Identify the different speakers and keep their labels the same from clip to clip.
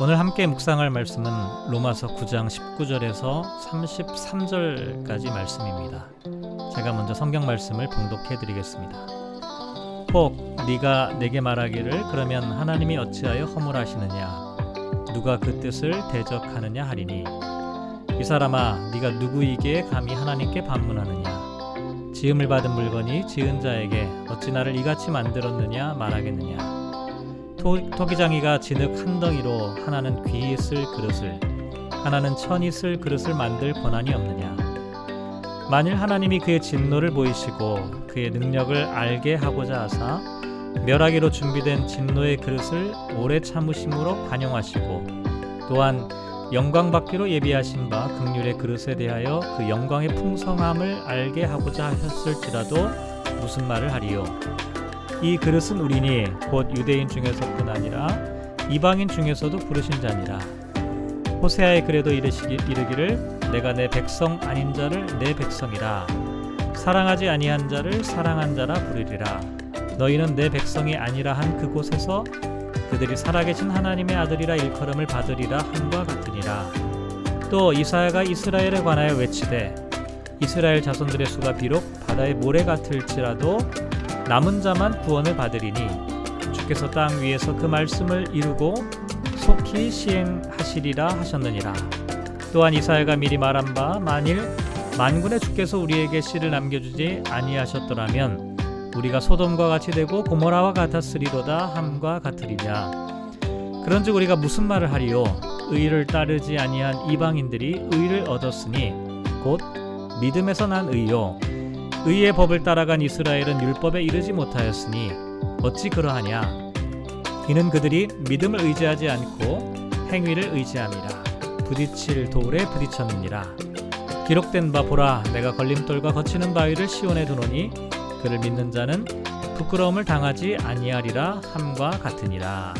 Speaker 1: 오늘 함께 묵상할 말씀은 로마서 9장 19절에서 33절까지 말씀입니다. 제가 먼저 성경 말씀을 봉독해 드리겠습니다. 혹 네가 내게 말하기를 그러면 하나님이 어찌하여 허물하시느냐 누가 그 뜻을 대적하느냐 하리니 이 사람아 네가 누구이기에 감히 하나님께 반문하느냐 지음을 받은 물건이 지은 자에게 어찌 나를 이같이 만들었느냐 말하겠느냐 토, 토기장이가 진흙 한 덩이로 하나는 귀히 쓸 그릇을 하나는 천이 쓸 그릇을 만들 권한이 없느냐? 만일 하나님이 그의 진노를 보이시고 그의 능력을 알게 하고자 하사 멸하기로 준비된 진노의 그릇을 오래 참으심으로 관용하시고 또한 영광 받기로 예비하신 바 극률의 그릇에 대하여 그 영광의 풍성함을 알게 하고자 하셨을지라도 무슨 말을 하리요 이 그릇은 우리니 곧 유대인 중에서뿐 아니라 이방인 중에서도 부르신 자니라. 호세아에 그래도 이르시기, 이르기를 내가 내 백성 아닌 자를 내 백성이라 사랑하지 아니한 자를 사랑한 자라 부르리라. 너희는 내 백성이 아니라 한 그곳에서 그들이 살아계신 하나님의 아들이라 일컬음을 받으리라 함과 같으니라. 또 이사야가 이스라엘에 관하여 외치되 이스라엘 자손들의 수가 비록 바다의 모래 같을지라도 남은 자만 구원을 받으리니 주께서 땅 위에서 그 말씀을 이루고 속히 시행하시리라 하셨느니라. 또한 이사야가 미리 말한 바 만일 만군의 주께서 우리에게 씨를 남겨주지 아니하셨더라면 우리가 소돔과 같이 되고 고모라와 같았으리로다 함과 같으리냐. 그런즉 우리가 무슨 말을 하리요? 의를 따르지 아니한 이방인들이 의를 얻었으니 곧 믿음에서 난 의요. 의의 법을 따라간 이스라엘은 율법에 이르지 못하였으니 어찌 그러하냐? 이는 그들이 믿음을 의지하지 않고 행위를 의지함이라. 부딪힐 돌에 부딪혔느니라. 기록된 바 보라 내가 걸림돌과 거치는 바위를 시온에 두노니 그를 믿는 자는 부끄러움을 당하지 아니하리라 함과 같으니라.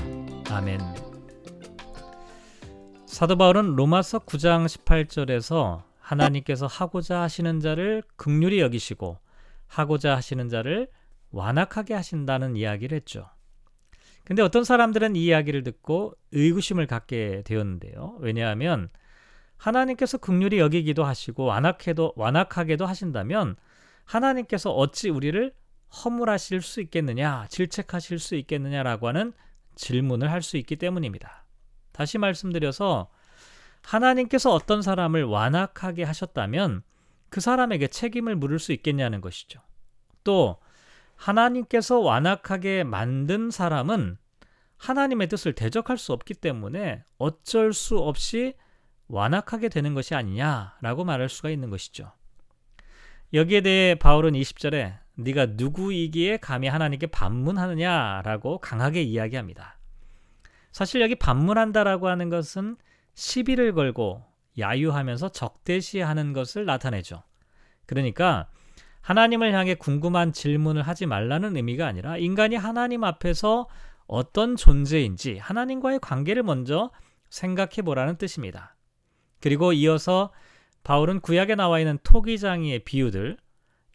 Speaker 1: 아멘. 사도 바울은 로마서 9장 18절에서 하나님께서 하고자 하시는 자를 극률히 여기시고 하고자 하시는 자를 완악하게 하신다는 이야기를 했죠. 근데 어떤 사람들은 이 이야기를 듣고 의구심을 갖게 되었는데요. 왜냐하면 하나님께서 극률히 여기기도 하시고 완악해도 완악하게도 하신다면 하나님께서 어찌 우리를 허물하실 수 있겠느냐, 질책하실 수 있겠느냐라고 하는 질문을 할 수 있기 때문입니다. 다시 말씀드려서 하나님께서 어떤 사람을 완악하게 하셨다면 그 사람에게 책임을 물을 수 있겠냐는 것이죠. 또 하나님께서 완악하게 만든 사람은 하나님의 뜻을 대적할 수 없기 때문에 어쩔 수 없이 완악하게 되는 것이 아니냐라고 말할 수가 있는 것이죠. 여기에 대해 바울은 20절에 네가 누구이기에 감히 하나님께 반문하느냐라고 강하게 이야기합니다. 사실 여기 반문한다라고 하는 것은 시비를 걸고 야유하면서 적대시하는 것을 나타내죠. 그러니까 하나님을 향해 궁금한 질문을 하지 말라는 의미가 아니라 인간이 하나님 앞에서 어떤 존재인지 하나님과의 관계를 먼저 생각해 보라는 뜻입니다. 그리고 이어서 바울은 구약에 나와 있는 토기장이의 비유들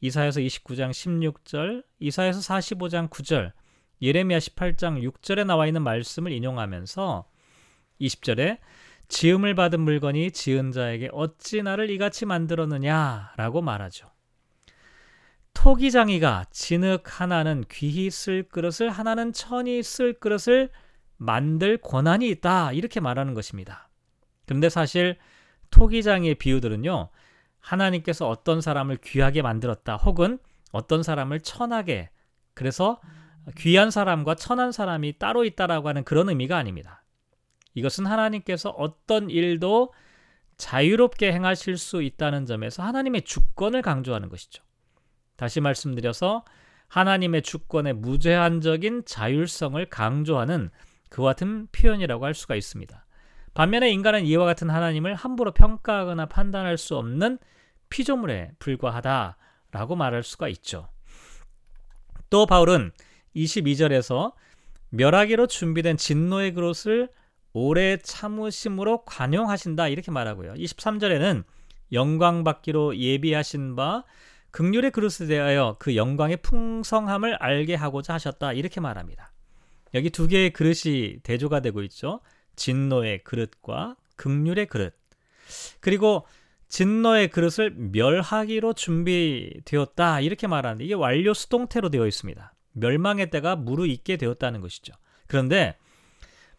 Speaker 1: 이사에서 29장 16절, 이사에서 45장 9절, 예레미야 18장 6절에 나와 있는 말씀을 인용하면서 20절에 지음을 받은 물건이 지은 자에게 어찌 나를 이같이 만들었느냐라고 말하죠. 토기장이가 진흙 하나는 귀히 쓸 그릇을 하나는 천이 쓸 그릇을 만들 권한이 있다 이렇게 말하는 것입니다. 그런데 사실 토기장의 비유들은요 하나님께서 어떤 사람을 귀하게 만들었다 혹은 어떤 사람을 천하게 그래서 귀한 사람과 천한 사람이 따로 있다라고 하는 그런 의미가 아닙니다. 이것은 하나님께서 어떤 일도 자유롭게 행하실 수 있다는 점에서 하나님의 주권을 강조하는 것이죠. 다시 말씀드려서 하나님의 주권의 무제한적인 자율성을 강조하는 그와 같은 표현이라고 할 수가 있습니다. 반면에 인간은 이와 같은 하나님을 함부로 평가하거나 판단할 수 없는 피조물에 불과하다라고 말할 수가 있죠. 또 바울은 22절에서 멸하기로 준비된 진노의 그릇을 오래 참으심으로 관용하신다 이렇게 말하고요. 23절에는 영광 받기로 예비하신 바 극률의 그릇에 대하여 그 영광의 풍성함을 알게 하고자 하셨다 이렇게 말합니다. 여기 두 개의 그릇이 대조가 되고 있죠. 진노의 그릇과 극률의 그릇 그리고 진노의 그릇을 멸하기로 준비되었다 이렇게 말하는데 이게 완료 수동태로 되어 있습니다. 멸망의 때가 무르익게 되었다는 것이죠. 그런데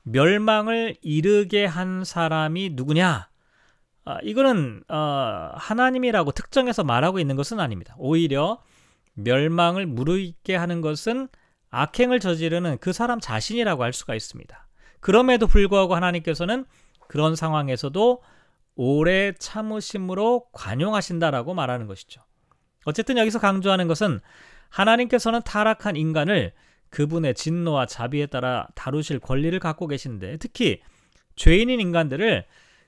Speaker 1: 멸망을 이르게 한 사람이 누구냐? 아, 이거는 어, 하나님이라고 특정해서 말하고 있는 것은 아닙니다. 오히려 멸망을 무르익게 하는 것은 악행을 저지르는 그 사람 자신이라고 할 수가 있습니다. 그럼에도 불구하고 하나님께서는 그런 상황에서도 오래 참으심으로 관용하신다라고 말하는 것이죠. 어쨌든 여기서 강조하는 것은 하나님께서는 타락한 인간을 그분의 진노와 자비에 따라 다루실 권리를 갖고 계신데 특히 죄인인 인간들을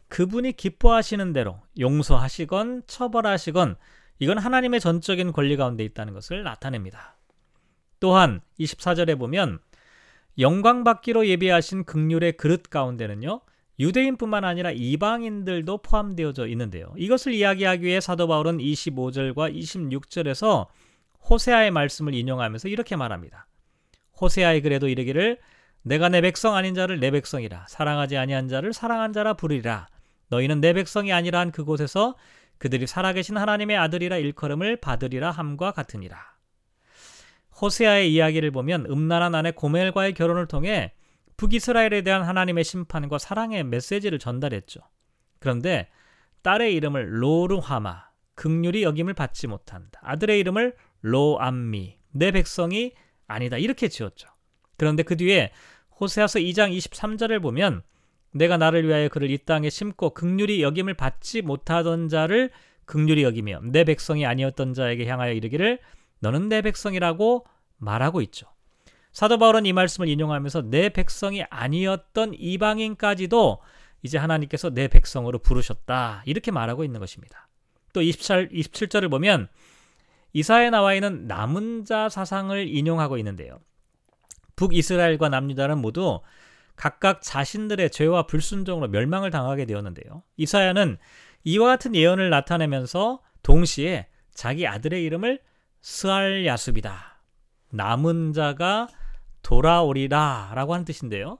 Speaker 1: 그분이 기뻐하시는 대로 용서하시건 처벌하시건 이건 하나님의 전적인 권리 가운데 있다는 것을 나타냅니다. 또한 24절에 보면 영광 받기로 예비하신 극률의 그릇 가운데는요. 유대인뿐만 아니라 이방인들도 포함되어져 있는데요. 이것을 이야기하기 위해 사도 바울은 25절과 26절에서 호세아의 말씀을 인용하면서 이렇게 말합니다. 호세아의 글에도 이르기를 내가 내 백성 아닌 자를 내 백성이라 사랑하지 아니한 자를 사랑한 자라 부르리라 너희는 내 백성이 아니라 한 그곳에서 그들이 살아계신 하나님의 아들이라 일컬음을 받으리라 함과 같으니라. 호세아의 이야기를 보면 음란한 아내 고멜과의 결혼을 통해 북이스라엘에 대한 하나님의 심판과 사랑의 메시지를 전달했죠. 그런데 딸의 이름을 로르하마, 극률이 여김을 받지 못한다. 아들의 이름을 로암미, 내 백성이 아니다. 이렇게 지었죠. 그런데 그 뒤에 호세아서 2장 23절을 보면 내가 나를 위하여 그를 이 땅에 심고 극률이 여김을 받지 못하던 자를 극률이 여기며 내 백성이 아니었던 자에게 향하여 이르기를 너는 내 백성이라고 말하고 있죠. 사도 바울은 이 말씀을 인용하면서 내 백성이 아니었던 이방인까지도 이제 하나님께서 내 백성으로 부르셨다. 이렇게 말하고 있는 것입니다. 또 27, 27절을 보면 이사에 나와 있는 남은 자 사상을 인용하고 있는데요. 북이스라엘과 남유다는 모두 각각 자신들의 죄와 불순종으로 멸망을 당하게 되었는데요. 이사야는 이와 같은 예언을 나타내면서 동시에 자기 아들의 이름을 스알야숲이다. 남은 자가 돌아오리라 라고 하는 뜻인데요.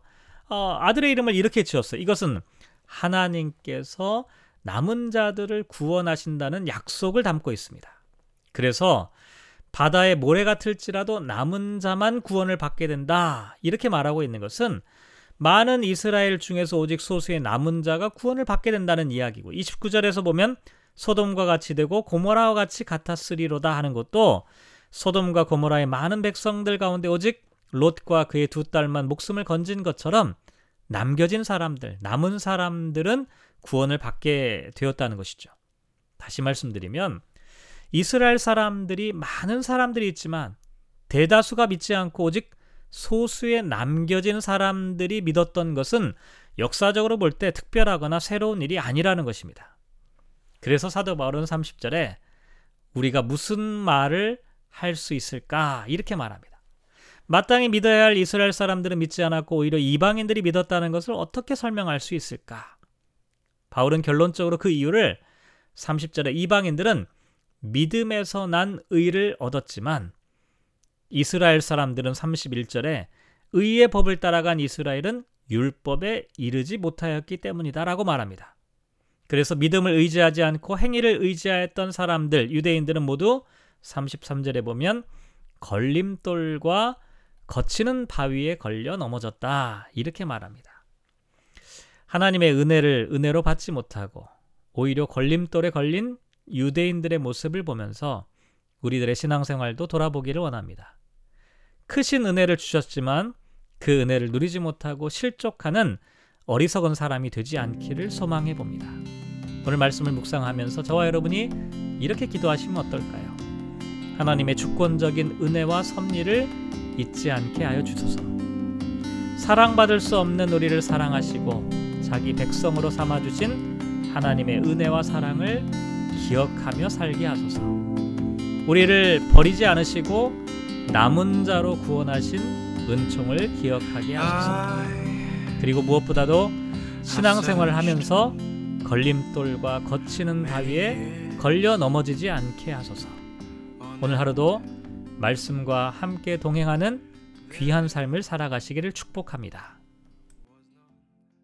Speaker 1: 어, 아들의 이름을 이렇게 지었어요. 이것은 하나님께서 남은 자들을 구원하신다는 약속을 담고 있습니다. 그래서 바다에 모래가 틀지라도 남은 자만 구원을 받게 된다. 이렇게 말하고 있는 것은 많은 이스라엘 중에서 오직 소수의 남은 자가 구원을 받게 된다는 이야기고 29절에서 보면 소돔과 같이 되고 고모라와 같이 같았으리로다 하는 것도 소돔과 고모라의 많은 백성들 가운데 오직 롯과 그의 두 딸만 목숨을 건진 것처럼 남겨진 사람들, 남은 사람들은 구원을 받게 되었다는 것이죠. 다시 말씀드리면 이스라엘 사람들이 많은 사람들이 있지만 대다수가 믿지 않고 오직 소수의 남겨진 사람들이 믿었던 것은 역사적으로 볼 때 특별하거나 새로운 일이 아니라는 것입니다. 그래서 사도 바울은 30절에 우리가 무슨 말을 할 수 있을까? 이렇게 말합니다. 마땅히 믿어야 할 이스라엘 사람들은 믿지 않았고 오히려 이방인들이 믿었다는 것을 어떻게 설명할 수 있을까? 바울은 결론적으로 그 이유를 30절에 이방인들은 믿음에서 난 의를 얻었지만 이스라엘 사람들은 31절에 의의 법을 따라간 이스라엘은 율법에 이르지 못하였기 때문이다라고 말합니다. 그래서 믿음을 의지하지 않고 행위를 의지하였던 사람들, 유대인들은 모두 33절에 보면 걸림돌과 거치는 바위에 걸려 넘어졌다. 이렇게 말합니다. 하나님의 은혜를 은혜로 받지 못하고 오히려 걸림돌에 걸린 유대인들의 모습을 보면서 우리들의 신앙생활도 돌아보기를 원합니다. 크신 은혜를 주셨지만 그 은혜를 누리지 못하고 실족하는 어리석은 사람이 되지 않기를 소망해 봅니다. 오늘 말씀을 묵상하면서 저와 여러분이 이렇게 기도하시면 어떨까요? 하나님의 주권적인 은혜와 섭리를 잊지 않게 하여 주소서. 사랑받을 수 없는 우리를 사랑하시고 자기 백성으로 삼아 주신 하나님의 은혜와 사랑을 기억하며 살게 하소서. 우리를 버리지 않으시고 남은 자로 구원하신 은총을 기억하게 하소서. 그리고 무엇보다도 신앙생활을 하면서 걸림돌과 거치는 바위에 걸려 넘어지지 않게 하소서. 오늘 하루도 말씀과 함께 동행하는 귀한 삶을 살아가시기를 축복합니다.